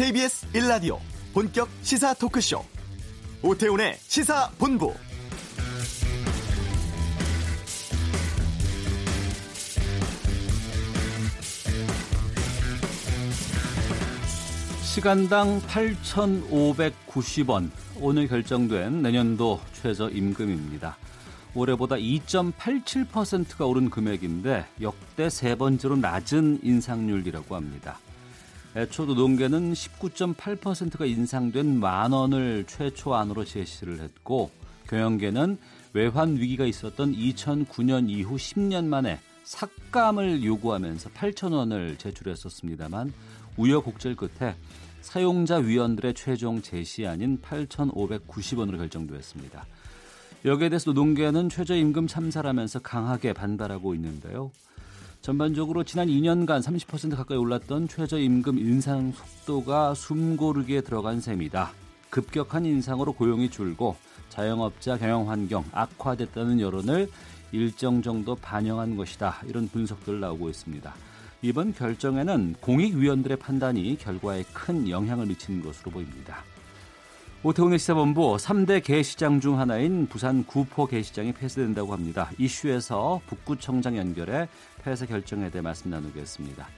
KBS 1라디오 본격 시사 토크쇼 오태훈의 시사본부 시간당 8,590원. 오늘 결정된 내년도 최저임금입니다. 올해보다 2.87%가 오른 금액인데 역대 세 번째로 낮은 인상률이라고 합니다. 애초 노동계는 19.8%가 인상된 만 원을 최초 안으로 제시를 했고 경영계는 외환 위기가 있었던 2009년 이후 10년 만에 삭감을 요구하면서 8천 원을 제출했었습니다만 우여곡절 끝에 사용자 위원들의 최종 제시안인 8,590원으로 결정되었습니다. 여기에 대해서 노동계는 최저임금 참사하면서 강하게 반발하고 있는데요. 전반적으로 지난 2년간 30% 가까이 올랐던 최저임금 인상 속도가 숨고르기에 들어간 셈이다. 급격한 인상으로 고용이 줄고 자영업자 경영 환경 악화됐다는 여론을 일정 정도 반영한 것이다. 이런 분석들 나오고 있습니다. 이번 결정에는 공익위원들의 판단이 결과에 큰 영향을 미치는 것으로 보입니다. 오태훈의 시사본부 3대 개시장 중 하나인 부산 구포 개시장이 폐쇄된다고 합니다. 이슈에서 북구청장 연결해 폐쇄 결정에 대해 말씀 나누겠습니다.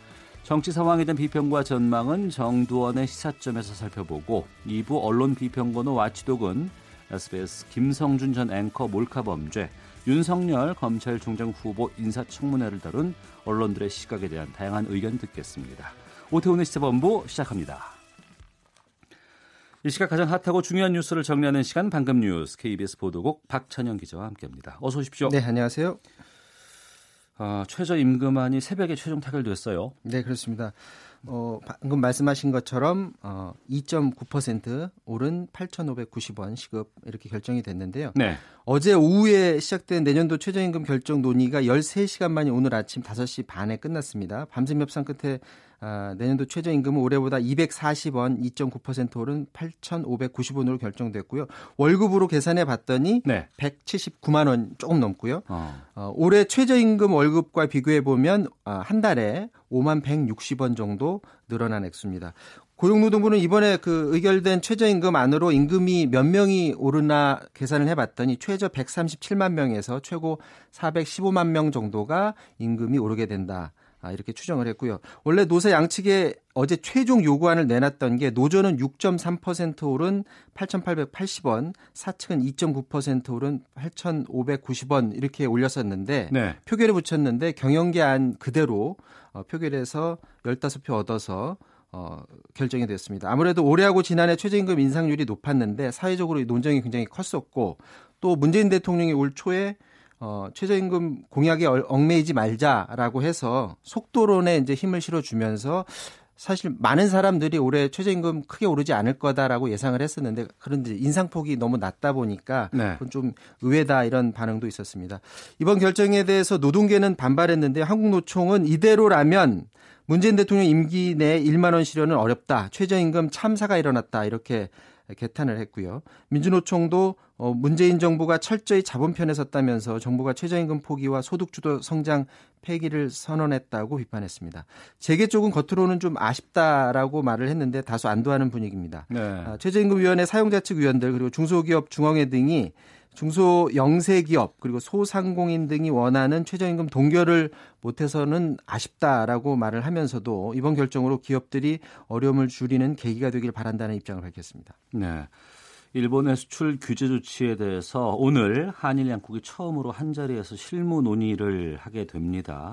정치 상황에 대한 비평과 전망은 정두원의 시사점에서 살펴보고 2부 언론 비평권의 와치독은 SBS 김성준 전 앵커 몰카 범죄, 윤석열 검찰총장 후보 인사청문회를 다룬 언론들의 시각에 대한 다양한 의견 듣겠습니다. 오태훈의 시사본부 시작합니다. 이 시각 가장 핫하고 중요한 뉴스를 정리하는 시간 방금 뉴스 KBS 보도국 박찬영 기자와 함께합니다. 어서 오십시오. 네, 안녕하세요. 어, 최저임금안이 새벽에 최종 타결됐어요. 네, 그렇습니다. 어, 방금 말씀하신 것처럼 어, 2.9% 오른 8,590원 시급 이렇게 결정이 됐는데요. 네. 어제 오후에 시작된 내년도 최저임금 결정 논의가 13시간 만에 오늘 아침 5시 반에 끝났습니다. 밤샘 협상 끝에 아, 내년도 최저임금은 올해보다 240원 2.9% 오른 8,590원으로 결정됐고요. 월급으로 계산해 봤더니 네. 179만 원 조금 넘고요. 어. 어, 올해 최저임금 월급과 비교해 보면 아, 한 달에 5만 160원 정도 늘어난 액수입니다. 고용노동부는 이번에 그 의결된 최저임금 안으로 임금이 몇 명이 오르나 계산을 해봤더니 최저 137만 명에서 최고 415만 명 정도가 임금이 오르게 된다. 아, 이렇게 추정을 했고요. 원래 노사 양측에 어제 최종 요구안을 내놨던 게 노조는 6.3% 오른 8,880원, 사측은 2.9% 오른 8,590원 이렇게 올렸었는데 네. 표결에 붙였는데 경영계 안 그대로 어, 표결에서 15표 얻어서 어, 결정이 됐습니다. 아무래도 올해하고 지난해 최저임금 인상률이 높았는데 사회적으로 논쟁이 굉장히 컸었고 또 문재인 대통령이 올 초에 어, 최저임금 공약에 얽매이지 말자라고 해서 속도론에 이제 힘을 실어주면서 사실 많은 사람들이 올해 최저임금 크게 오르지 않을 거다라고 예상을 했었는데 그런데 인상폭이 너무 낮다 보니까 네. 그건 좀 의외다 이런 반응도 있었습니다. 이번 결정에 대해서 노동계는 반발했는데 한국노총은 이대로라면 문재인 대통령 임기 내 1만 원 실현은 어렵다. 최저임금 참사가 일어났다. 이렇게 개탄을 했고요. 민주노총도 어, 문재인 정부가 철저히 자본 편에 섰다면서 정부가 최저임금 포기와 소득주도 성장 폐기를 선언했다고 비판했습니다. 재계 쪽은 겉으로는 좀 아쉽다라고 말을 했는데 다소 안도하는 분위기입니다. 네. 아, 최저임금위원회 사용자 측 위원들 그리고 중소기업 중앙회 등이 중소 영세기업 그리고 소상공인 등이 원하는 최저임금 동결을 못해서는 아쉽다라고 말을 하면서도 이번 결정으로 기업들이 어려움을 줄이는 계기가 되길 바란다는 입장을 밝혔습니다. 네. 일본의 수출 규제 조치에 대해서 오늘 한일 양국이 처음으로 한 자리에서 실무 논의를 하게 됩니다.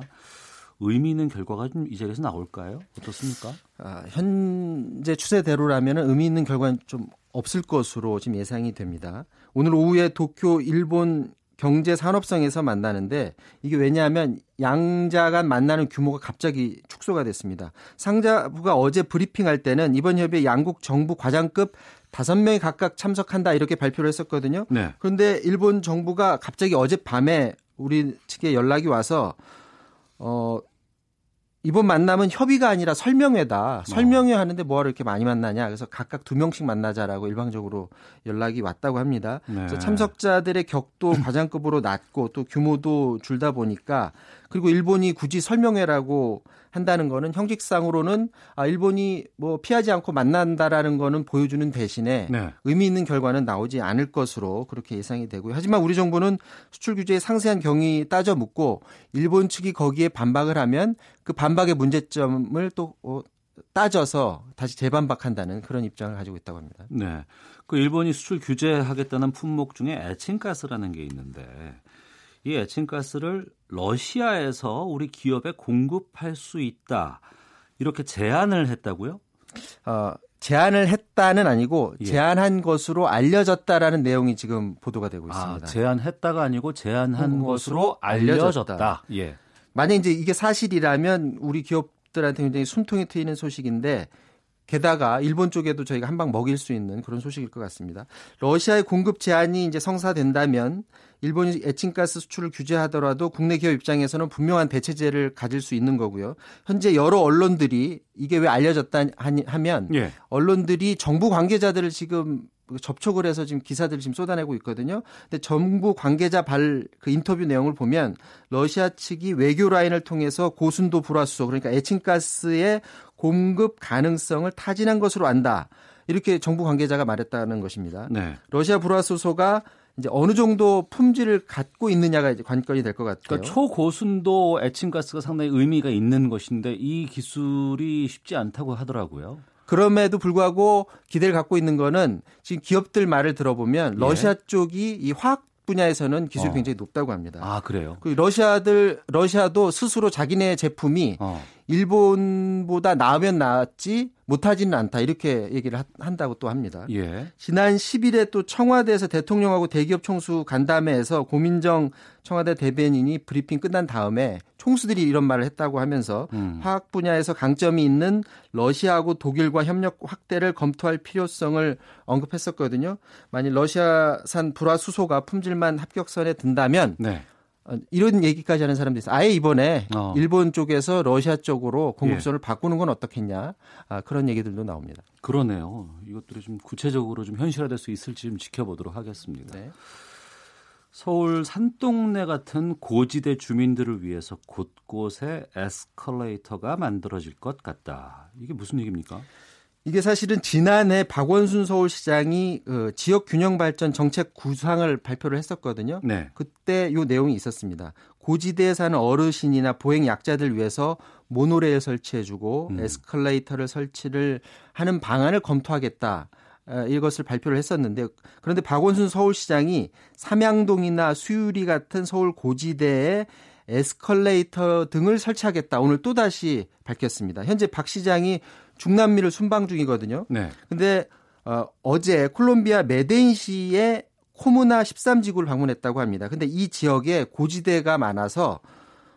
의미 있는 결과가 좀 이 자리에서 나올까요? 어떻습니까? 아, 현재 추세대로라면 의미 있는 결과는 좀 없을 것으로 지금 예상이 됩니다. 오늘 오후에 도쿄 일본 경제산업성에서 만나는데 이게 왜냐하면 양자 간 만나는 규모가 갑자기 축소가 됐습니다. 상자부가 어제 브리핑할 때는 이번 협의 양국 정부 과장급 다섯 명이 각각 참석한다 이렇게 발표를 했었거든요. 네. 그런데 일본 정부가 갑자기 어젯밤에 우리 측에 연락이 와서 어 이번 만남은 협의가 아니라 설명회다. 설명회 하는데 뭐하러 이렇게 많이 만나냐. 그래서 각각 두 명씩 만나자라고 일방적으로 연락이 왔다고 합니다. 네. 그래서 참석자들의 격도 과장급으로 낮고 또 규모도 줄다 보니까 그리고 일본이 굳이 설명회라고 한다는 거는 형식상으로는 아 일본이 뭐 피하지 않고 만난다라는 거는 보여주는 대신에 네. 의미 있는 결과는 나오지 않을 것으로 그렇게 예상이 되고요. 하지만 우리 정부는 수출 규제의 상세한 경위 따져 묻고 일본 측이 거기에 반박을 하면 그 반박의 문제점을 또 어, 따져서 다시 재반박한다는 그런 입장을 가지고 있다고 합니다. 네. 그 일본이 수출 규제하겠다는 품목 중에 에칭가스라는 게 있는데 이 에칭가스를 러시아에서 우리 기업에 공급할 수 있다. 이렇게 제안을 했다고요? 어, 제안을 했다는 아니고 예. 제안한 것으로 알려졌다라는 내용이 지금 보도가 되고 아, 있습니다. 아, 제안했다가 아니고 제안한 것으로 알려졌다. 알려졌다. 예. 만약 이제 이게 사실이라면 우리 기업들한테 굉장히 숨통이 트이는 소식인데 게다가 일본 쪽에도 저희가 한 방 먹일 수 있는 그런 소식일 것 같습니다. 러시아의 공급 제한이 이제 성사된다면 일본이 에칭가스 수출을 규제하더라도 국내 기업 입장에서는 분명한 대체제를 가질 수 있는 거고요. 현재 여러 언론들이 이게 왜 알려졌다 하면 예. 언론들이 정부 관계자들을 지금 접촉을 해서 지금 기사들을 지금 쏟아내고 있거든요. 근데 정부 관계자 발 그 인터뷰 내용을 보면 러시아 측이 외교 라인을 통해서 고순도 불화수소 그러니까 에칭가스의 공급 가능성을 타진한 것으로 안다. 이렇게 정부 관계자가 말했다는 것입니다. 네. 러시아 불화수소가 이제 어느 정도 품질을 갖고 있느냐가 이제 관건이 될 것 같아요. 그러니까 초고순도 에칭가스가 상당히 의미가 있는 것인데 이 기술이 쉽지 않다고 하더라고요. 그럼에도 불구하고 기대를 갖고 있는 거는 지금 기업들 말을 들어보면 예. 러시아 예. 쪽이 이 화학 분야에서는 기술이 어. 굉장히 높다고 합니다. 아 그래요? 그 러시아들 러시아도 스스로 자기네 제품이 어. 일본보다 나으면 나았지 못하지는 않다 이렇게 얘기를 한다고 또 합니다. 예. 지난 10일에 또 청와대에서 대통령하고 대기업 총수 간담회에서 고민정 청와대 대변인이 브리핑 끝난 다음에 총수들이 이런 말을 했다고 하면서 음. 화학 분야에서 강점이 있는 러시아하고 독일과 협력 확대를 검토할 필요성을 언급했었거든요. 만일 러시아산 불화수소가 품질만 합격선에 든다면 네. 어, 이런 얘기까지 하는 사람들이 있어요. 아예 이번에 어. 일본 쪽에서 러시아 쪽으로 공급선을 예. 바꾸는 건 어떻겠냐. 아, 그런 얘기들도 나옵니다. 그러네요. 이것들이 좀 구체적으로 좀 현실화될 수 있을지 좀 지켜보도록 하겠습니다. 네. 서울 산동네 같은 고지대 주민들을 위해서 곳곳에 에스컬레이터가 만들어질 것 같다. 이게 무슨 얘기입니까? 이게 사실은 지난해 박원순 서울시장이 어, 지역 균형 발전 정책 구상을 발표를 했었거든요. 네. 그때 요 내용이 있었습니다. 고지대에 사는 어르신이나 보행 약자들 위해서 모노레일 설치해주고 음. 에스컬레이터를 설치를 하는 방안을 검토하겠다. 어, 이것을 발표를 했었는데 그런데 박원순 서울시장이 삼양동이나 수유리 같은 서울 고지대에 에스컬레이터 등을 설치하겠다. 오늘 또다시 밝혔습니다. 현재 박 시장이 중남미를 순방 중이거든요. 네. 근데 어, 어제 콜롬비아 메데인시의 코무나 13지구를 방문했다고 합니다. 근데 이 지역에 고지대가 많아서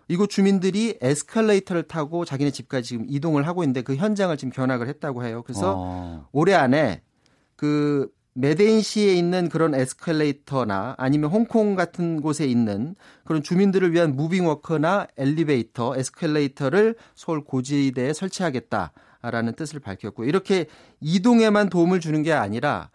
이곳 주민들이 에스컬레이터를 타고 자기네 집까지 지금 이동을 하고 있는데 그 현장을 지금 견학을 했다고 해요. 그래서 어. 올해 안에 그 메데인시에 있는 그런 에스컬레이터나 아니면 홍콩 같은 곳에 있는 그런 주민들을 위한 무빙워커나 엘리베이터, 에스컬레이터를 서울 고지대에 설치하겠다. 라는 뜻을 밝혔고 이렇게 이동에만 도움을 주는 게 아니라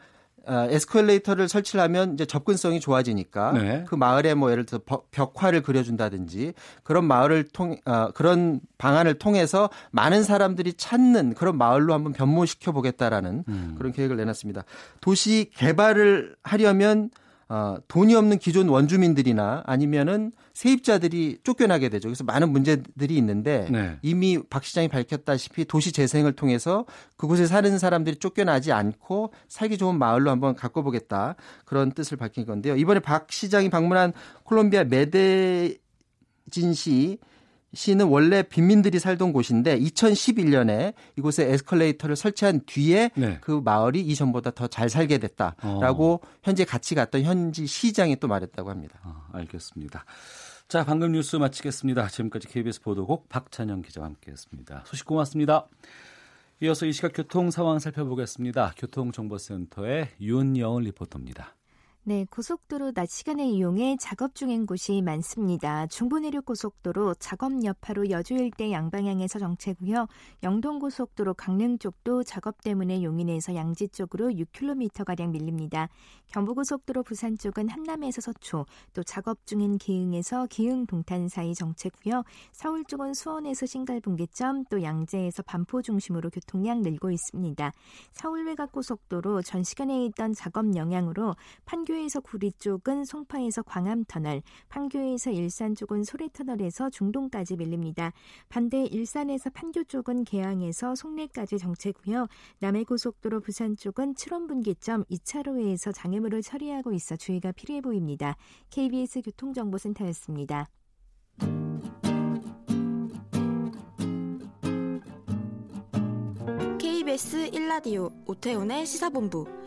어, 에스컬레이터를 설치를 하면 이제 접근성이 좋아지니까 네. 그 마을에 뭐 예를 들어 벽화를 그려준다든지 그런 마을을 통 어, 그런 방안을 통해서 많은 사람들이 찾는 그런 마을로 한번 변모시켜 보겠다라는 음. 그런 계획을 내놨습니다. 도시 개발을 하려면 어, 돈이 없는 기존 원주민들이나 아니면은 세입자들이 쫓겨나게 되죠. 그래서 많은 문제들이 있는데 네. 이미 박 시장이 밝혔다시피 도시 재생을 통해서 그곳에 사는 사람들이 쫓겨나지 않고 살기 좋은 마을로 한번 가꿔보겠다 그런 뜻을 밝힌 건데요. 이번에 박 시장이 방문한 콜롬비아 메데진시 시는 원래 빈민들이 살던 곳인데 2011년에 이곳에 에스컬레이터를 설치한 뒤에 네. 그 마을이 이전보다 더 잘 살게 됐다라고 어. 현재 같이 갔던 현지 시장이 또 말했다고 합니다. 아, 알겠습니다. 자, 방금 뉴스 마치겠습니다. 지금까지 KBS 보도국 박찬영 기자와 함께했습니다. 소식 고맙습니다. 이어서 이 시각 교통 상황 살펴보겠습니다. 교통정보센터의 윤여은 리포터입니다. 네, 고속도로 낮 시간에 이용해 작업 중인 곳이 많습니다. 중부내륙 고속도로 작업 여파로 여주 일대 양방향에서 정체고요. 영동고속도로 강릉 쪽도 작업 때문에 용인에서 양지 쪽으로 6km 가량 밀립니다. 경부고속도로 부산 쪽은 한남에서 서초, 또 작업 중인 기흥에서 기흥 동탄 사이 정체고요. 서울 쪽은 수원에서 신갈분기점, 또 양재에서 반포 중심으로 교통량 늘고 있습니다. 서울 외곽고속도로 전 시간에 있던 작업 영향으로 판교 판교에서 구리 쪽은 송파에서 광암 터널, 판교에서 일산 쪽은 소래 터널에서 중동까지 밀립니다. 반대 일산에서 판교 쪽은 개항에서 송내까지 정체고요. 남해고속도로 부산 쪽은 7원 분기점 2차로에서 장애물을 처리하고 있어 주의가 필요해 보입니다. KBS 교통정보센터였습니다. KBS 1라디오 오태훈의 시사본부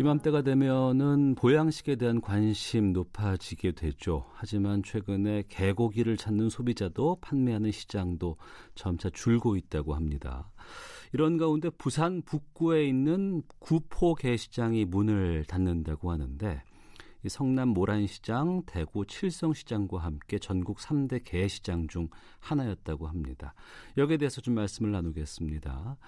이맘때가 되면은 보양식에 대한 관심 높아지게 되죠. 하지만 최근에 개고기를 찾는 소비자도 판매하는 시장도 점차 줄고 있다고 합니다. 이런 가운데 부산 북구에 있는 구포 게시장이 문을 닫는다고 하는데 성남 모란시장, 대구 칠성시장과 함께 전국 3대 게시장 중 하나였다고 합니다. 여기에 대해서 좀 말씀을 나누겠습니다.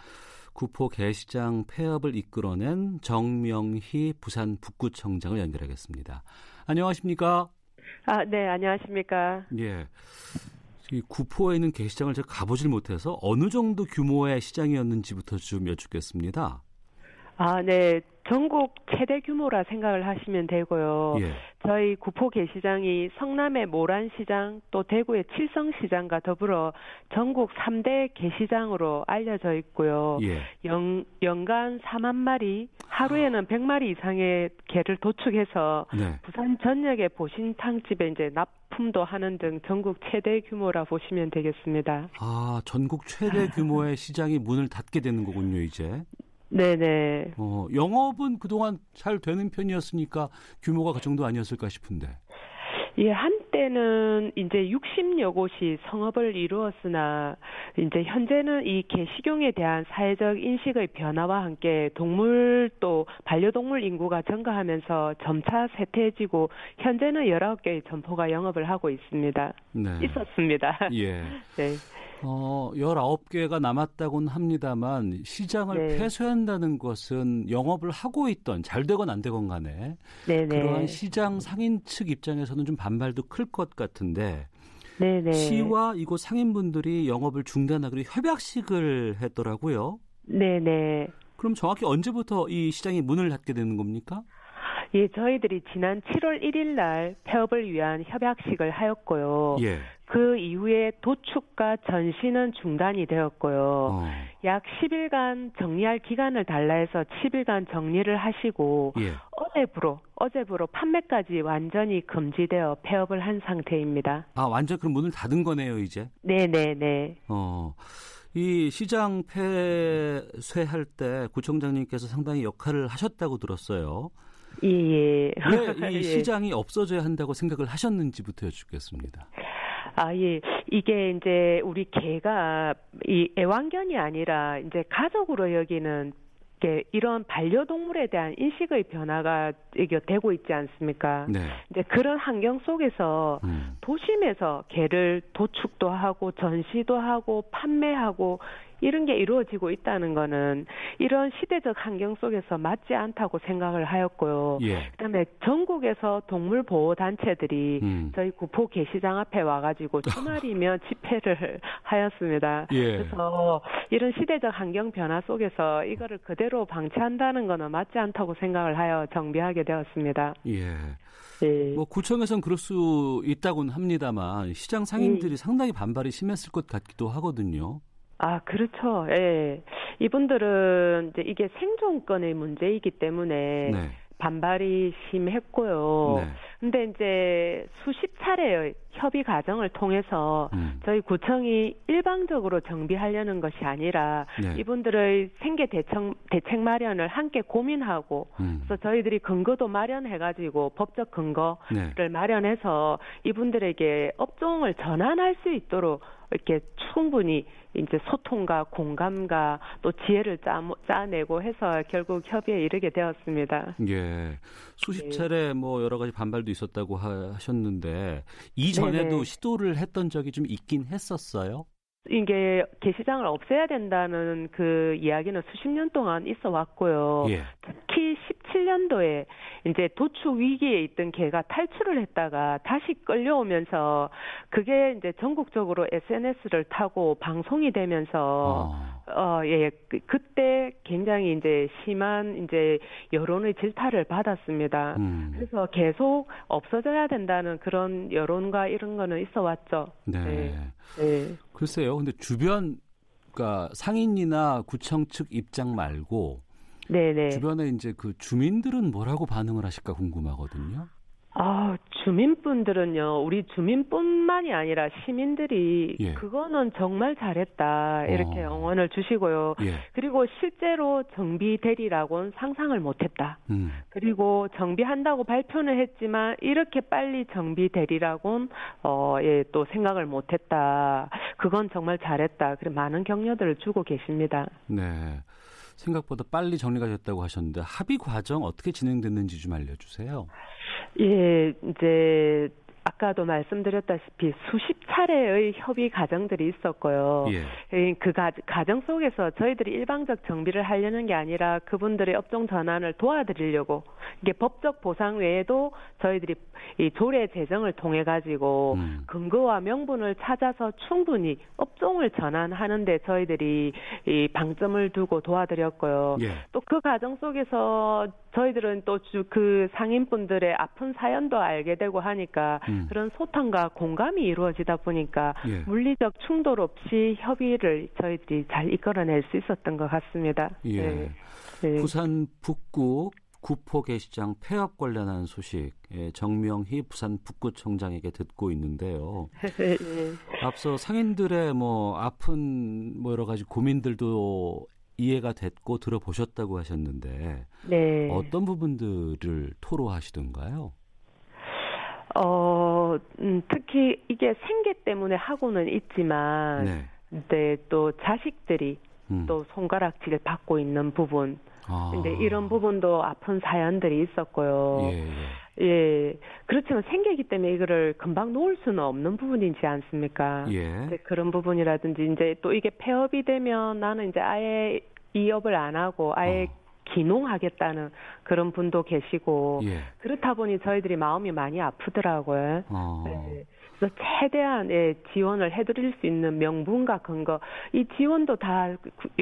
구포 게시장 폐업을 이끌어낸 정명희 부산 북구청장을 연결하겠습니다. 안녕하십니까? 아, 네, 안녕하십니까? 예. 이 구포에 있는 게시장을 제가 가보질 못해서 어느 정도 규모의 시장이었는지부터 좀 여쭙겠습니다. 아, 네. 전국 최대 규모라 생각을 하시면 되고요. 예. 저희 구포 게시장이 성남의 모란시장 또 대구의 칠성시장과 더불어 전국 3대 게시장으로 알려져 있고요. 예. 연, 연간 4만 마리, 하루에는 100마리 이상의 개를 도축해서 네. 부산 전역의 보신탕집에 이제 납품도 하는 등 전국 최대 규모라 보시면 되겠습니다. 아, 전국 최대 규모의 시장이 문을 닫게 되는 거군요, 이제. 네네. 어, 영업은 그동안 잘 되는 편이었으니까 규모가 그 정도 아니었을까 싶은데. 예, 한때는 이제 60여 곳이 성업을 이루었으나 이제 현재는 이 개식용에 대한 사회적 인식의 변화와 함께 동물 또 반려동물 인구가 증가하면서 점차 쇠퇴해지고 현재는 19개의 점포가 영업을 하고 있습니다. 네. 있었습니다. 예. 네. 어, 19개가 남았다고는 합니다만 시장을 네. 폐쇄한다는 것은 영업을 하고 있던 잘 되건 안 되건 간에 네네. 그러한 시장 상인 측 입장에서는 좀 반발도 클 것 같은데 네네. 시와 이곳 상인분들이 영업을 중단하기로 협약식을 했더라고요. 네네. 그럼 정확히 언제부터 이 시장이 문을 닫게 되는 겁니까? 예, 저희들이 지난 7월 1일 날 폐업을 위한 협약식을 하였고요. 예. 그 이후에 도축과 전시는 중단이 되었고요. 어. 약 10일간 정리할 기간을 달라 해서 10일간 정리를 하시고 예. 어제부로 어제부로 판매까지 완전히 금지되어 폐업을 한 상태입니다. 아, 완전 그럼 문을 닫은 거네요, 이제? 네, 네, 네. 어. 이 시장 폐쇄할 때 구청장님께서 상당히 역할을 하셨다고 들었어요. 예, 예. 왜이 예. 시장이 없어져야 한다고 생각을 하셨는지부터 여쭙겠습니다. 아, 예. 이게 이제 우리 개가 이 애완견이 아니라 이제 가족으로 여기는 게 이런 반려동물에 대한 인식의 변화가 이게 되고 있지 않습니까? 네. 이제 그런 환경 속에서 음. 도심에서 개를 도축도 하고 전시도 하고 판매하고 이런 게 이루어지고 있다는 거는 이런 시대적 환경 속에서 맞지 않다고 생각을 하였고요. 예. 그다음에 전국에서 동물 보호 단체들이 음. 저희 구포 게시장 앞에 와가지고 주말이면 집회를 하였습니다. 예. 그래서 이런 시대적 환경 변화 속에서 이거를 그대로 방치한다는 거는 맞지 않다고 생각을 하여 정비하게 되었습니다. 예. 네. 뭐 구청에선 그럴 수 있다고는 합니다만 시장 상인들이 네. 상당히 반발이 심했을 것 같기도 하거든요. 아, 그렇죠. 예. 이분들은 이제 이게 생존권의 문제이기 때문에 네. 반발이 심했고요. 네. 근데 이제 수십 차례의 협의 과정을 통해서 음. 저희 구청이 일방적으로 정비하려는 것이 아니라 네. 이분들의 생계 대책, 대책 마련을 함께 고민하고 음. 그래서 저희들이 근거도 마련해가지고 법적 근거를 네. 마련해서 이분들에게 업종을 전환할 수 있도록 이렇게 충분히 이제 소통과 공감과 또 지혜를 짜, 짜내고 해서 결국 협의에 이르게 되었습니다. 예. 수십 네. 차례 뭐 여러 가지 반발도 있었다고 하셨는데 이전에도 네네. 시도를 했던 적이 좀 있긴 했었어요. 이게 게시장을 없애야 된다는 그 이야기는 수십 년 동안 있어 왔고요. 예. 특히 17년도에 이제 도축 위기에 있던 개가 탈출을 했다가 다시 끌려오면서 그게 이제 전국적으로 SNS를 타고 방송이 되면서 어, 어 예, 그, 그때 굉장히 이제 심한 이제 여론의 질타를 받았습니다. 음. 그래서 계속 없어져야 된다는 그런 여론과 이런 거는 있어 왔죠. 네. 네. 네. 글쎄요. 근데 주변 그러니까 상인이나 구청 측 입장 말고 네네. 주변에 이제 그 주민들은 뭐라고 반응을 하실까 궁금하거든요. 아, 주민분들은요, 우리 주민뿐만이 아니라 시민들이 예. 그거는 정말 잘했다 이렇게 어. 응원을 주시고요. 예. 그리고 실제로 정비 대리라고는 상상을 못했다. 음. 그리고 정비한다고 발표는 했지만 이렇게 빨리 정비 대리라고는 어, 예, 또 생각을 못했다. 그건 정말 잘했다. 그래 많은 격려들을 주고 계십니다. 네. 생각보다 빨리 정리가 됐다고 하셨는데 합의 과정 어떻게 진행됐는지 좀 알려주세요. 예, 이제 아까도 말씀드렸다시피 수십 차례의 협의 과정들이 있었고요. 예. 예그 과정 속에서 저희들이 일방적 정비를 하려는 게 아니라 그분들의 업종 전환을 도와드리려고 이게 법적 보상 외에도 저희들이 이 조례 제정을 통해 가지고 음. 근거와 명분을 찾아서 충분히 업종을 전환하는데 저희들이 이 방점을 두고 도와드렸고요. 예. 또그 과정 속에서 저희들은 또 그 상인분들의 아픈 사연도 알게 되고 하니까 음. 그런 소통과 공감이 이루어지다 보니까 예. 물리적 충돌 없이 협의를 저희들이 잘 이끌어낼 수 있었던 것 같습니다. 예. 네. 네. 부산 북구 구포 게시장 폐업 관련한 소식 예, 정명희 부산 북구청장에게 듣고 있는데요. 네. 앞서 상인들의 뭐 아픈 뭐 여러 가지 고민들도 이해가 됐고 들어보셨다고 하셨는데 네. 어떤 부분들을 토로하시던가요? 어, 음, 특히 이게 생계 때문에 하고는 있지만, 네. 네, 또 자식들이 음. 또 손가락질을 받고 있는 부분, 아. 근데 이런 부분도 아픈 사연들이 있었고요. 예, 예. 예. 그렇지만 생계이기 때문에 이거를 금방 놓을 수는 없는 부분이지 않습니까? 예. 그런 부분이라든지 이제 또 이게 폐업이 되면 나는 이제 아예 이업을 안 하고 아예 어. 기농하겠다는 그런 분도 계시고 예. 그렇다 보니 저희들이 마음이 많이 아프더라고요. 어. 네. 그래서 최대한 예, 지원을 해드릴 수 있는 명분과 근거 이 지원도 다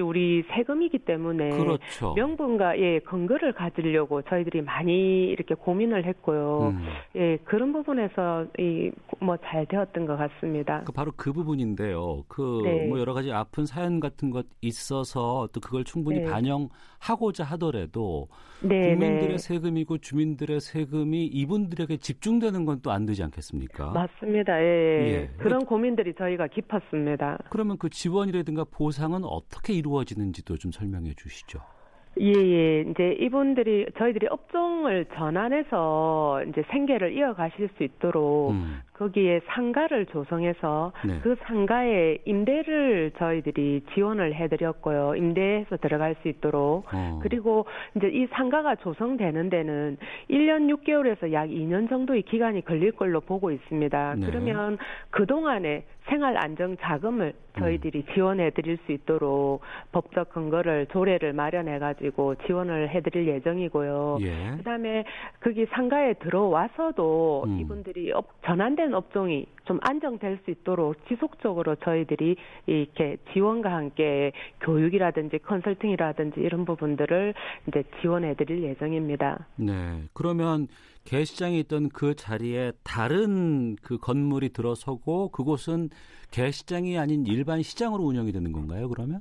우리 세금이기 때문에 그렇죠. 명분과 예 근거를 가지려고 저희들이 많이 이렇게 고민을 했고요. 음. 예 그런 부분에서 이 뭐 잘 되었던 것 같습니다. 그 바로 그 부분인데요. 그뭐 네. 여러 가지 아픈 사연 같은 것 있어서 또 그걸 충분히 네. 반영하고자 하더라도 네, 국민들의 네. 세금이고 주민들의 세금이 이분들에게 집중되는 건 또 안 되지 않겠습니까? 맞습니다. 예, 예. 예. 그런 고민들이 저희가 깊었습니다. 그러면 그 지원이라든가 보상은 어떻게 이루어지는지도 좀 설명해 주시죠. 예, 예. 이제 이분들이 저희들이 업종을 전환해서 이제 생계를 이어가실 수 있도록 음. 거기에 상가를 조성해서 네. 그 상가에 임대를 저희들이 지원을 해드렸고요. 임대해서 들어갈 수 있도록. 어. 그리고 이제 이 상가가 조성되는 데는 1년 6개월에서 약 2년 정도의 기간이 걸릴 걸로 보고 있습니다. 네. 그러면 그동안에 생활 안정 자금을 저희들이 음. 지원해 드릴 수 있도록 법적 근거를 조례를 마련해 가지고 지원을 해 드릴 예정이고요. 예. 그다음에 거기 상가에 들어와서도 음. 이분들이 업, 전환된 업종이 좀 안정될 수 있도록 지속적으로 저희들이 이렇게 지원과 함께 교육이라든지 컨설팅이라든지 이런 부분들을 이제 지원해 드릴 예정입니다. 네. 그러면 개시장이 있던 그 자리에 다른 그 건물이 들어서고 그곳은 개시장이 아닌 일반 시장으로 운영이 되는 건가요, 그러면?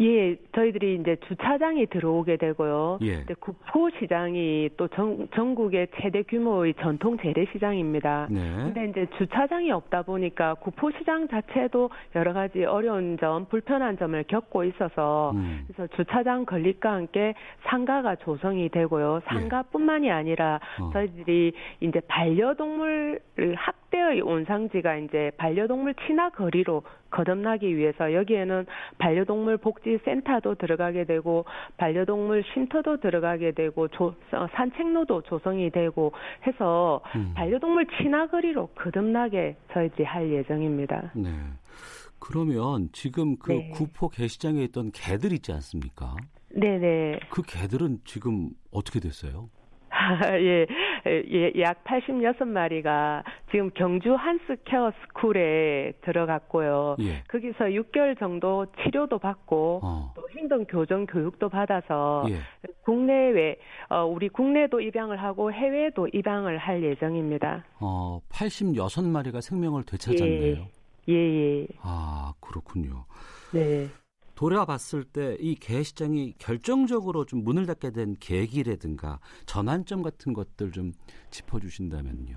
예, 저희들이 이제 주차장이 들어오게 되고요. 예. 구포 시장이 또 전, 전국의 최대 규모의 전통 재래시장입니다. 네. 근데 이제 주차장이 없다 보니까 구포 시장 자체도 여러 가지 어려운 점, 불편한 점을 겪고 있어서 음. 그래서 주차장 건립과 함께 상가가 조성이 되고요. 상가뿐만이 아니라 어. 저희들이 이제 반려동물을 학대의 온상지가 이제 반려동물 친화 거리로 거듭나기 위해서 여기에는 반려동물 복지센터도 들어가게 되고 반려동물 쉼터도 들어가게 되고 조, 어, 산책로도 조성이 되고 해서 음. 반려동물 친화거리로 거듭나게 저희들이 할 예정입니다. 네. 그러면 지금 그 네. 구포 개시장에 있던 개들 있지 않습니까? 네네. 그 개들은 지금 어떻게 됐어요? 예, 예, 약 86마리가 지금 경주 한스 케어 스쿨에 들어갔고요. 예. 거기서 6개월 정도 치료도 받고 어. 또 행동 교정 교육도 받아서 예. 국내외 어, 우리 국내도 입양을 하고 해외도 입양을 할 예정입니다. 어, 86마리가 생명을 되찾았네요. 예, 예. 예. 아, 그렇군요. 네. 돌아봤을 때 이 개시장이 결정적으로 좀 문을 닫게 된 계기라든가 전환점 같은 것들 좀 짚어주신다면요.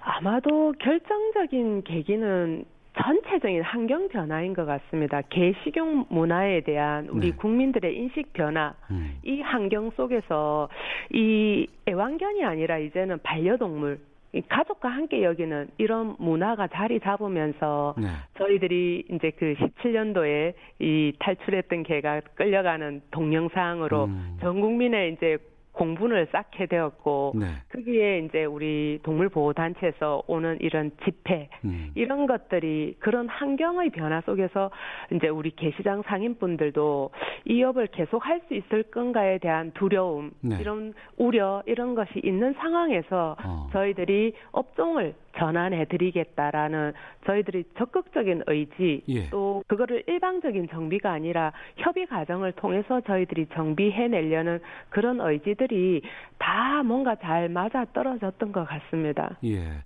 아마도 결정적인 계기는 전체적인 환경 변화인 것 같습니다. 개식용 문화에 대한 우리 네. 국민들의 인식 변화, 음. 이 환경 속에서 이 애완견이 아니라 이제는 반려동물, 가족과 함께 여기는 이런 문화가 자리 잡으면서 네. 저희들이 이제 그 17년도에 이 탈출했던 개가 끌려가는 동영상으로 음. 전 국민의 이제 공분을 쌓게 되었고 네. 거기에 이제 우리 동물 보호 단체에서 오는 이런 집회 음. 이런 것들이 그런 환경의 변화 속에서 이제 우리 개시장 상인분들도 이 업을 계속 할 수 있을 건가에 대한 두려움 네. 이런 우려 이런 것이 있는 상황에서 어. 저희들이 업종을 전환해 드리겠다라는 저희들이 적극적인 의지 예. 또 그거를 일방적인 정비가 아니라 협의 과정을 통해서 저희들이 정비해 내려는 그런 의지들이 다 뭔가 잘 맞아 떨어졌던 것 같습니다. 예.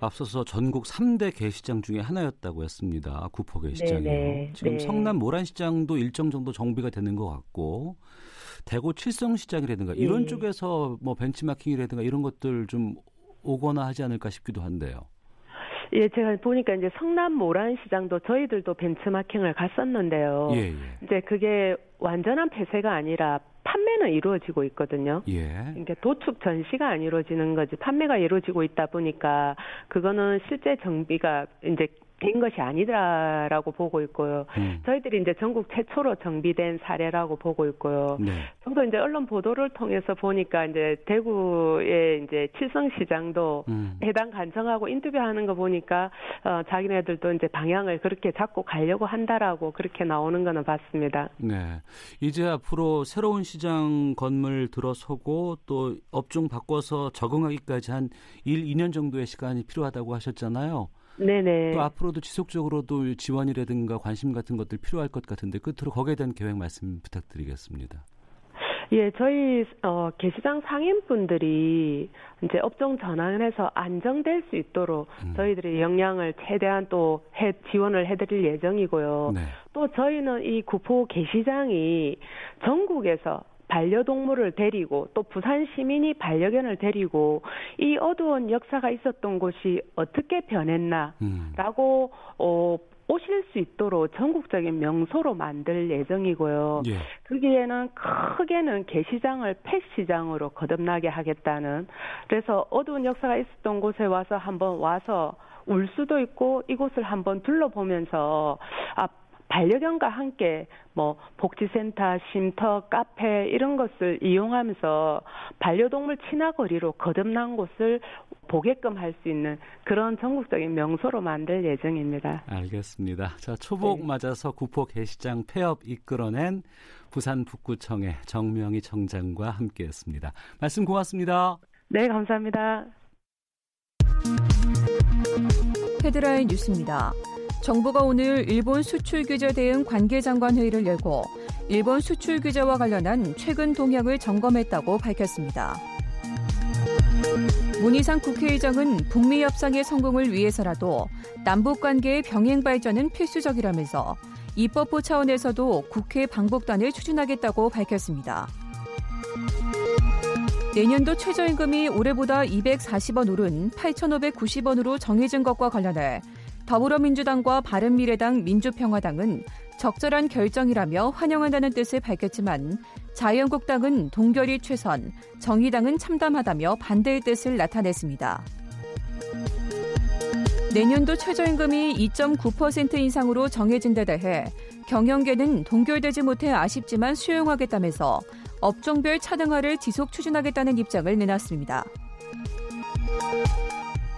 앞서서 전국 3대 개시장 중에 하나였다고 했습니다. 구포 개시장이요. 지금 네. 성남 모란시장도 일정 정도 정비가 되는 것 같고 대구 칠성시장이라든가 네. 이런 쪽에서 뭐 벤치마킹이라든가 이런 것들 좀 오거나 하지 않을까 싶기도 한데요. 예, 제가 보니까 이제 성남 모란 시장도 저희들도 벤치마킹을 갔었는데요. 예, 예. 이제 그게 완전한 폐쇄가 아니라 판매는 이루어지고 있거든요. 예. 그러니까 도축 전시가 안 이루어지는 거지 판매가 이루어지고 있다 보니까 그거는 실제 정비가 이제 된 것이 아니다라고 보고 있고요. 음. 저희들이 이제 전국 최초로 정비된 사례라고 보고 있고요. 네. 저도 이제 언론 보도를 통해서 보니까 이제 대구의 이제 칠성 시장도 음. 해당 간청하고 인터뷰하는 거 보니까 어, 자기네들도 이제 방향을 그렇게 잡고 가려고 한다라고 그렇게 나오는 거는 봤습니다. 네. 이제 앞으로 새로운 시장 건물 들어서고 또 업종 바꿔서 적응하기까지 한 1, 2년 정도의 시간이 필요하다고 하셨잖아요. 네네. 또 앞으로도 지속적으로도 지원이라든가 관심 같은 것들 필요할 것 같은데 끝으로 거기에 대한 계획 말씀 부탁드리겠습니다. 예, 저희 어 게시장 상인분들이 이제 업종 전환을 해서 안정될 수 있도록 음. 저희들이 역량을 최대한 또 해, 지원을 해드릴 예정이고요. 네. 또 저희는 이 구포 게시장이 전국에서 반려동물을 데리고 또 부산 시민이 반려견을 데리고 이 어두운 역사가 있었던 곳이 어떻게 변했나라고 음. 어 오실 수 있도록 전국적인 명소로 만들 예정이고요. 예. 거기에는 크게는 개시장을 펫시장으로 거듭나게 하겠다는 그래서 어두운 역사가 있었던 곳에 와서 한번 와서 울 수도 있고 이곳을 한번 둘러보면서 아 반려견과 함께 뭐 복지센터, 쉼터, 카페 이런 것을 이용하면서 반려동물 친화거리로 거듭난 곳을 보게끔 할 수 있는 그런 전국적인 명소로 만들 예정입니다. 알겠습니다. 자, 초복 네. 맞아서 구포 개시장 폐업 이끌어낸 부산 북구청의 정명희 청장과 함께했습니다. 말씀 고맙습니다. 네, 감사합니다. 헤드라인 뉴스입니다. 정부가 오늘 일본 수출 규제 대응 관계장관 회의를 열고 일본 수출 규제와 관련한 최근 동향을 점검했다고 밝혔습니다. 문희상 국회의장은 북미 협상의 성공을 위해서라도 남북 관계의 병행 발전은 필수적이라면서 입법부 차원에서도 국회 방북단을 추진하겠다고 밝혔습니다. 내년도 최저임금이 올해보다 240원 오른 8,590원으로 정해진 것과 관련해 더불어민주당과 바른미래당, 민주평화당은 적절한 결정이라며 환영한다는 뜻을 밝혔지만 자유한국당은 동결이 최선, 정의당은 참담하다며 반대의 뜻을 나타냈습니다. 내년도 최저임금이 2.9% 인상으로 정해진 데 대해 경영계는 동결되지 못해 아쉽지만 수용하겠다면서 업종별 차등화를 지속 추진하겠다는 입장을 내놨습니다.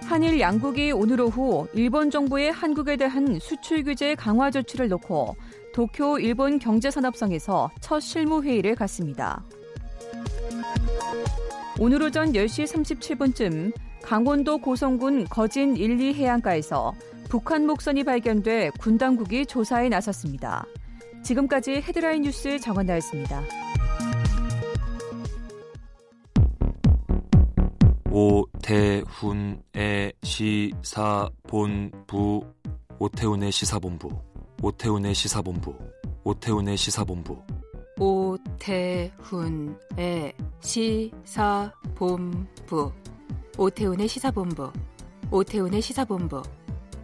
한일 양국이 오늘 오후 일본 정부의 한국에 대한 수출 규제 강화 조치를 놓고 도쿄 일본 경제산업성에서 첫 실무회의를 갖습니다. 오늘 오전 10시 37분쯤 강원도 고성군 거진 1, 2 해안가에서 북한 목선이 발견돼 군 당국이 조사에 나섰습니다. 지금까지 헤드라인 뉴스 정원나였습니다. 오 태훈의 시사본부 오태훈의 시사본부 오태훈의 시사본부 오태훈의 시사본부. 오태훈의 시사본부. 오태훈의 시사본부. 오태훈의 시사본부.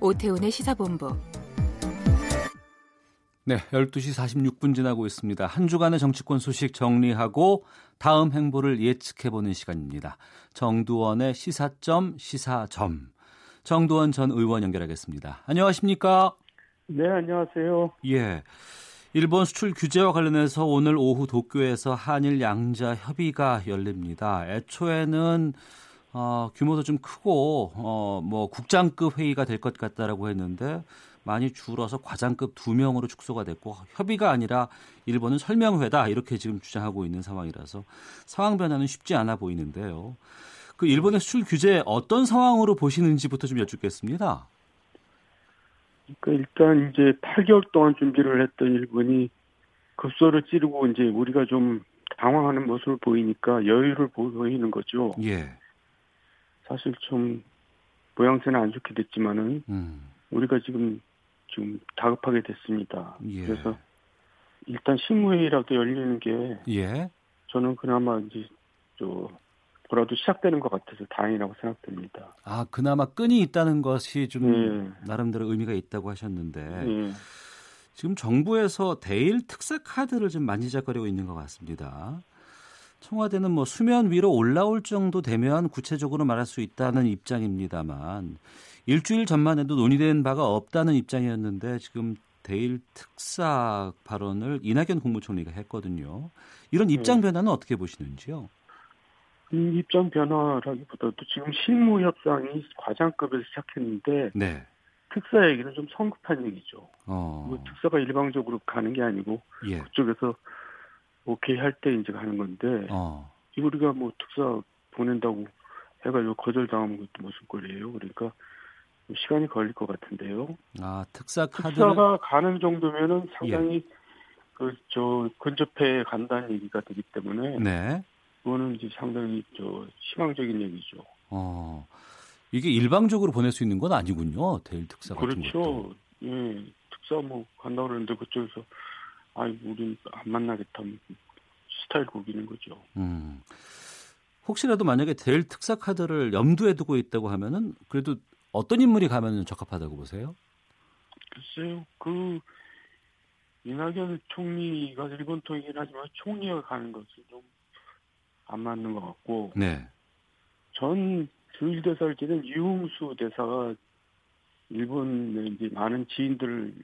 오태훈의 시사본부 네, 12시 46분 지나고 있습니다. 한 주간의 정치권 소식 정리하고 다음 행보를 예측해보는 시간입니다. 정두원의 시사점 시사점. 정두원 전 의원 연결하겠습니다. 안녕하십니까? 네, 안녕하세요. 예. 일본 수출 규제와 관련해서 오늘 오후 도쿄에서 한일 양자 협의가 열립니다. 애초에는 어, 규모도 좀 크고 어, 뭐 국장급 회의가 될 것 같다라고 했는데 많이 줄어서 과장급 두 명으로 축소가 됐고 협의가 아니라 일본은 설명회다 이렇게 지금 주장하고 있는 상황이라서 상황 변화는 쉽지 않아 보이는데요. 그 일본의 수출 규제 어떤 상황으로 보시는지부터 좀 여쭙겠습니다. 그 일단 이제 8개월 동안 준비를 했던 일본이 급소를 찌르고 이제 우리가 좀 당황하는 모습을 보이니까 여유를 보이는 거죠. 예. 사실 좀 모양새는 안 좋게 됐지만은 음. 우리가 지금 지금 다급하게 됐습니다. 예. 그래서 일단 신무회의라도 열리는 게 예. 저는 그나마 이제 저 뭐라도 시작되는 것 같아서 다행이라고 생각됩니다. 아 그나마 끈이 있다는 것이 좀 예. 나름대로 의미가 있다고 하셨는데 예. 지금 정부에서 대일 특사 카드를 좀 만지작거리고 있는 것 같습니다. 청와대는 뭐 수면 위로 올라올 정도 되면 구체적으로 말할 수 있다는 입장입니다만 일주일 전만 해도 논의된 바가 없다는 입장이었는데 지금 대일 특사 발언을 이낙연 국무총리가 했거든요. 이런 입장 네. 변화는 어떻게 보시는지요? 음, 입장 변화라기보다도 지금 실무 협상이 과장급에서 시작했는데 네. 특사 얘기는 좀 성급한 얘기죠. 어. 뭐 특사가 일방적으로 가는 게 아니고 예. 그쪽에서 오케이 할 때 이제 가는 건데 어. 우리가 뭐 특사 보낸다고 해가지고 거절당하는 것도 무슨 꼴이에요. 그러니까 시간이 걸릴 것 같은데요. 아 특사 카드 특사가 가는 정도면은 상당히 예. 그저 근접해 간다는 얘기가 되기 때문에 네. 그거는 이제 상당히 저 희망적인 얘기죠. 어 이게 일방적으로 보낼 수 있는 건 아니군요. 대일 특사 같은 그렇죠. 것도. 예, 특사 뭐 간다 그러는데 그쪽에서 아이 우린 안 만나겠다 스타일 구기는 거죠. 음. 혹시라도 만약에 대일 특사 카드를 염두에 두고 있다고 하면은 그래도 어떤 인물이 가면 적합하다고 보세요? 글쎄요, 그 이낙연 총리가 일본 통이긴 하지만 총리가 가는 것은 좀 안 맞는 것 같고. 네. 전 주일 대사를 지낸 유흥수 대사가 일본에 이제 많은 지인들을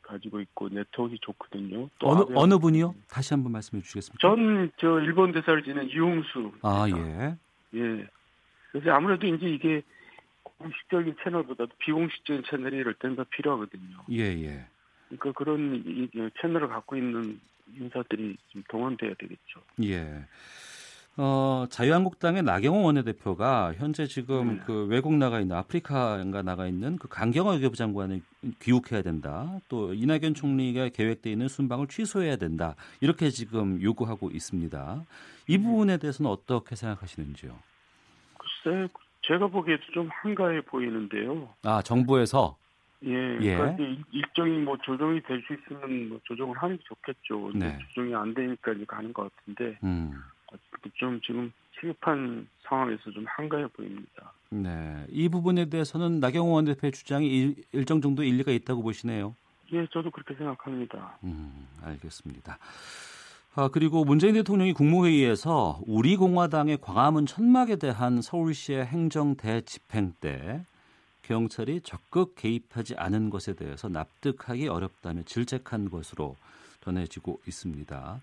가지고 있고 네트워크가 좋거든요. 어느 어느 분이요? 다시 한번 말씀해 주시겠습니까? 전 저 일본 대사를 지낸 유흥수. 아 예. 예. 그래서 아무래도 이제 이게 공식적인 채널보다도 비공식적인 채널이 이럴 때는 더 필요하거든요. 예, 예. 그러니까 그런 이, 채널을 갖고 있는 인사들이 좀 동원돼야 되겠죠. 예. 어, 자유한국당의 나경원 원내대표가 현재 지금 네. 그 외국 나가 있는 아프리카가 나가 있는 그 강경화 외교부 장관을 귀국해야 된다. 또 이낙연 총리가 계획돼 있는 순방을 취소해야 된다. 이렇게 지금 요구하고 있습니다. 이 네. 부분에 대해서는 어떻게 생각하시는지요? 글쎄, 제가 보기에도 좀 한가해 보이는데요. 아, 정부에서? 예, 예. 그러니까 일정이 뭐 조정이 될 수 있으면 뭐 조정을 하는 게 좋겠죠. 네. 조정이 안 되니까 이제 가는 것 같은데 음. 좀 지금 시급한 상황에서 좀 한가해 보입니다. 네, 이 부분에 대해서는 나경원 대표의 주장이 일, 일정 정도 일리가 있다고 보시네요. 예, 저도 그렇게 생각합니다. 음, 알겠습니다. 아, 그리고 문재인 대통령이 국무회의에서 우리 공화당의 광화문 천막에 대한 서울시의 행정 대집행 때 경찰이 적극 개입하지 않은 것에 대해서 납득하기 어렵다며 질책한 것으로 전해지고 있습니다.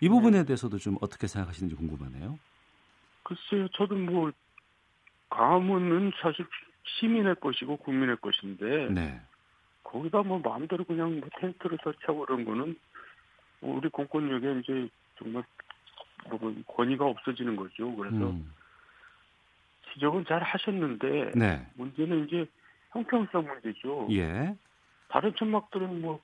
이 부분에 네. 대해서도 좀 어떻게 생각하시는지 궁금하네요. 글쎄요, 저도 뭐 광화문은 사실 시민의 것이고 국민의 것인데 네. 거기다 뭐 마음대로 그냥 뭐 텐트를 설치하고 그런 거는 우리 공권력에 이제 정말 뭐 권위가 없어지는 거죠. 그래서 음. 지적은 잘 하셨는데 네. 문제는 이제 형평성 문제죠. 예. 다른 천막들은 뭐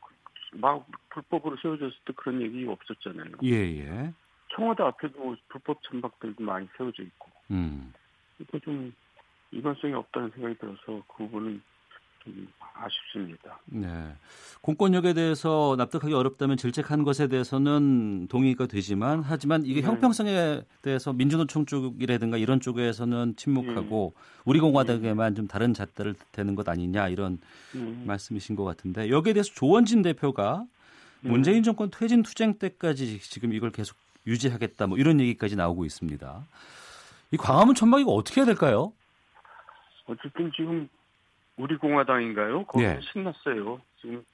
막 불법으로 세워졌을 때 그런 얘기 없었잖아요. 예예. 예. 청와대 앞에도 불법 천막들도 많이 세워져 있고. 음. 이거 좀 일관성이 없다는 생각이 들어서 그 부분은 좀 아쉽습니다. 네. 공권력에 대해서 납득하기 어렵다면 질책한 것에 대해서는 동의가 되지만 하지만 이게 네. 형평성에 대해서 민주노총 쪽이라든가 이런 쪽에서는 침묵하고 네. 우리 공화당에만 좀 다른 잣대를 대는 것 아니냐 이런 네. 말씀이신 것 같은데 여기에 대해서 조원진 대표가 네. 문재인 정권 퇴진 투쟁 때까지 지금 이걸 계속 유지하겠다 뭐 이런 얘기까지 나오고 있습니다. 이 광화문 천막이가 어떻게 해야 될까요? 어쨌든 지금 우리 공화당인가요? 거기 예. 신났어요. 지금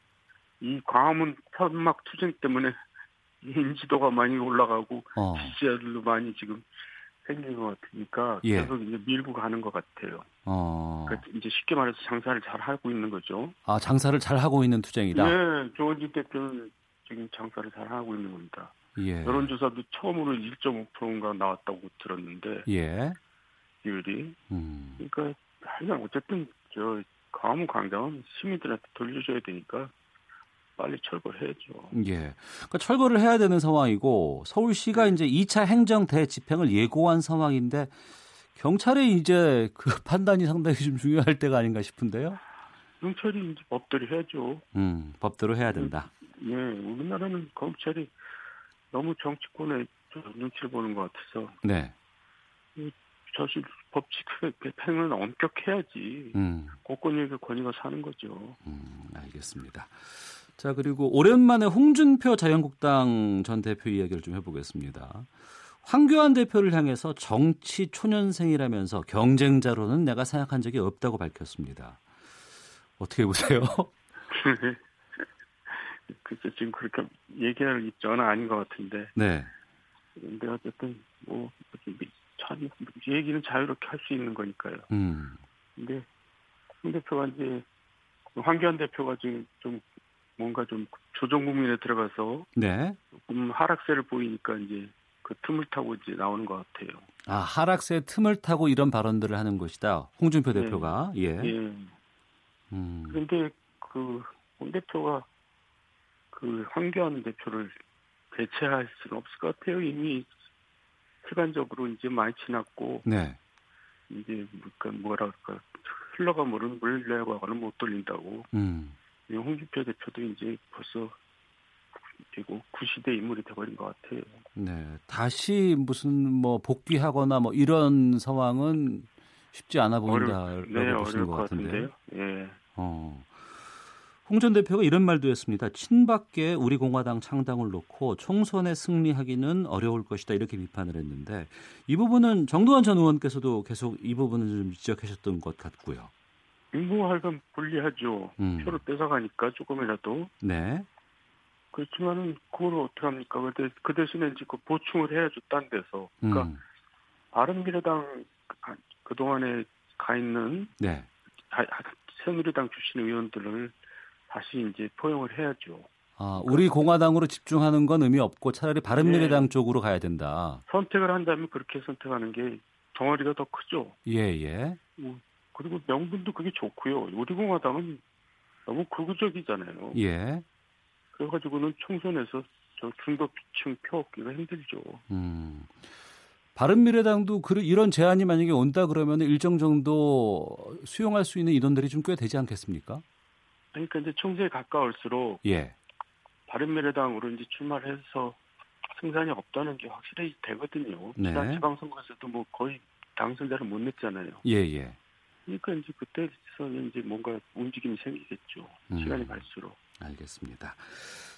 이 광화문 천막 투쟁 때문에 인지도가 많이 올라가고 어. 지지자들도 많이 지금 생긴 것 같으니까 예. 계속 이제 밀고 가는 것 같아요. 어. 그러니까 이제 쉽게 말해서 장사를 잘 하고 있는 거죠. 아 장사를 잘 하고 있는 투쟁이다. 네, 조원진 대표는 지금 장사를 잘 하고 있는 겁니다. 예. 여론조사도 처음으로 1.5%인가 나왔다고 들었는데 예. 비율이. 음. 그러니까 하여간 어쨌든 저 광화문 광장은 시민들한테 돌려줘야 되니까 빨리 철거해야죠. 예. 그러니까 철거를 해야 되는 상황이고 서울시가 네. 이제 2차 행정 대집행을 예고한 상황인데 경찰의 이제 그 판단이 상당히 좀 중요할 때가 아닌가 싶은데요. 경찰이 이제 법대로 해야죠. 음, 법대로 해야 된다. 예, 우리나라는 검찰이 너무 정치권에 눈치를 보는 것 같아서. 네. 사실 법칙 팽은 엄격해야지 음. 공권력의 권위가 사는 거죠. 음, 알겠습니다. 자 그리고 오랜만에 홍준표 자유한국당 전 대표 이야기를 좀 해보겠습니다. 황교안 대표를 향해서 정치 초년생이라면서 경쟁자로는 내가 생각한 적이 없다고 밝혔습니다. 어떻게 보세요? 글쎄 지금 그렇게 얘기할 입장은 아닌 것 같은데. 네. 근데 어쨌든 뭐 참, 얘기는 자유롭게 할 수 있는 거니까요. 음. 근데 홍 대표가 이제 황교안 대표가 지금 좀 뭔가 좀 조정 국민에 들어가서 네. 조금 하락세를 보이니까 이제 그 틈을 타고 이제 나오는 것 같아요. 아 하락세 틈을 타고 이런 발언들을 하는 것이다. 홍준표 네. 대표가 예. 예. 음. 그런데 그 홍 대표가 그 황교안 대표를 대체할 수는 없을 것 같아요. 이미 시간적으로 이제 많이 지났고 네. 이제 그러니까 뭐랄까 흘러가 물은 물 내과는 못 돌린다고. 음. 홍준표 대표도 이제 벌써 되고 구시대 인물이 돼버린 것 같아요. 네, 다시 무슨 뭐 복귀하거나 뭐 이런 상황은 쉽지 않아 보인다라고 네, 보시는 것, 것 같은데요. 예. 어. 홍 전 대표가 이런 말도 했습니다. 친박계 우리 공화당 창당을 놓고 총선에 승리하기는 어려울 것이다 이렇게 비판을 했는데 이 부분은 정두환 전 의원께서도 계속 이 부분을 좀 지적하셨던 것 같고요. 인구활동 불리하죠. 음. 표를 뺏어가니까 조금이라도. 네. 그렇지만은 그걸 어떻게 합니까? 그, 그 대신에 이제 그 보충을 해야죠. 딴 데서. 그러니까 음. 바른미래당 그 동안에 가 있는 네. 새누리당 출신 의원들을 다시 이제 포용을 해야죠. 아, 우리 공화당으로 집중하는 건 의미 없고 차라리 바른미래당 네. 쪽으로 가야 된다. 선택을 한다면 그렇게 선택하는 게 덩어리가 더 크죠. 예, 예. 뭐, 그리고 명분도 그게 좋고요. 우리 공화당은 너무 극우적이잖아요. 예. 그래가지고는 총선에서 저 중도층 표 얻기가 힘들죠. 음. 바른미래당도 그 이런 제안이 만약에 온다 그러면 일정 정도 수용할 수 있는 인원들이 좀 꽤 되지 않겠습니까? 그러니까 이제 총선에 가까울수록 예. 바른미래당으로 이제 출마를 해서 승산이 없다는 게 확실히 되거든요. 네. 지난 지방선거에서도 뭐 거의 당선자를 못 냈잖아요. 예, 예. 그러니까 이제 그때서는 이제 뭔가 움직임이 생기겠죠. 음. 시간이 갈수록. 알겠습니다.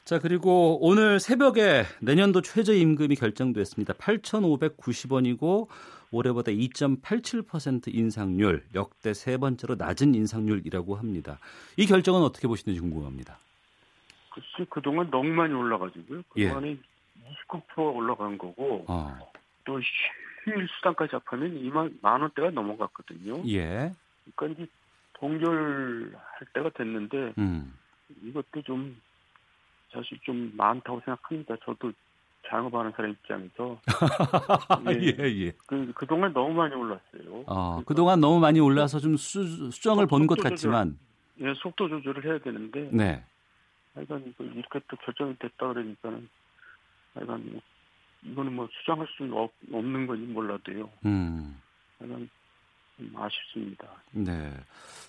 자, 그리고 오늘 새벽에 내년도 최저임금이 결정됐습니다. 8,590원이고 올해보다 2.87% 인상률, 역대 세 번째로 낮은 인상률이라고 합니다. 이 결정은 어떻게 보시는지 궁금합니다. 글쎄, 그동안 너무 많이 올라가지고요. 그동안에 예. 29% 올라간 거고, 어. 또 휴일 수당까지 합하면 2만, 만 원대가 넘어갔거든요. 예. 그러니까 이제 동결할 때가 됐는데, 음. 이것도 좀 사실 좀 많다고 생각합니다. 저도 장업하는 사람 입장에서 예, 예. 예. 그 그동안 너무 많이 올랐어요. 어, 그동안 너무 많이 올라서 좀 수, 수정을 본 것 같지만 예, 속도 조절을 해야 되는데 네. 하여간 이렇게 또 결정이 됐다 그러니까는 하여간 이거는 뭐 수정할 수는 없, 없는 건지 몰라도요. 음. 하여간 아쉽습니다. 네.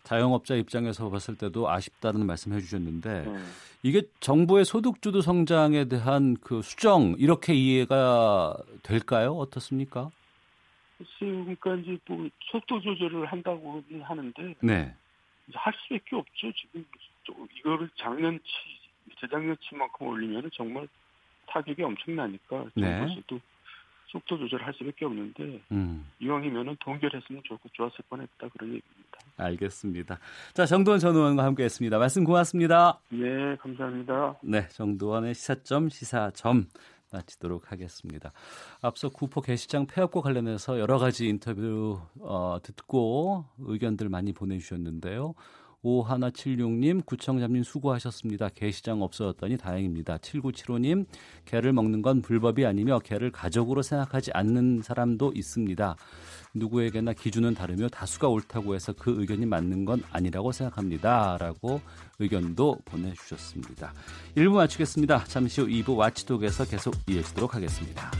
자영업자 입장에서 봤을 때도 아쉽다는 말씀 해 주셨는데 네. 이게 정부의 소득주도 성장에 대한 그 수정 이렇게 이해가 될까요? 어떻습니까? 그러니까 이제 뭐 속도 조절을 한다고 하는데 네. 할 수밖에 없죠. 지금 이거를 작년치 재작년치만큼 올리면 정말 타격이 엄청나니까 정부에서도 네. 속도 조절할 수밖에 없는데 음. 이왕이면은 동결했으면 좋고 좋았을 뻔했다 그런 얘기입니다. 알겠습니다. 자 정도원 전 의원과 함께했습니다. 말씀 고맙습니다. 네, 감사합니다. 네, 정도원의 시사점 시사점 마치도록 하겠습니다. 앞서 구포 게시장 폐업과 관련해서 여러 가지 인터뷰 어, 듣고 의견들 많이 보내주셨는데요. 5176님, 구청장님 수고하셨습니다. 개시장 없어졌더니 다행입니다. 7975님, 개를 먹는 건 불법이 아니며 개를 가족으로 생각하지 않는 사람도 있습니다. 누구에게나 기준은 다르며 다수가 옳다고 해서 그 의견이 맞는 건 아니라고 생각합니다. 라고 의견도 보내주셨습니다. 1부 마치겠습니다. 잠시 후 2부 와치독에서 계속 이어지도록 하겠습니다.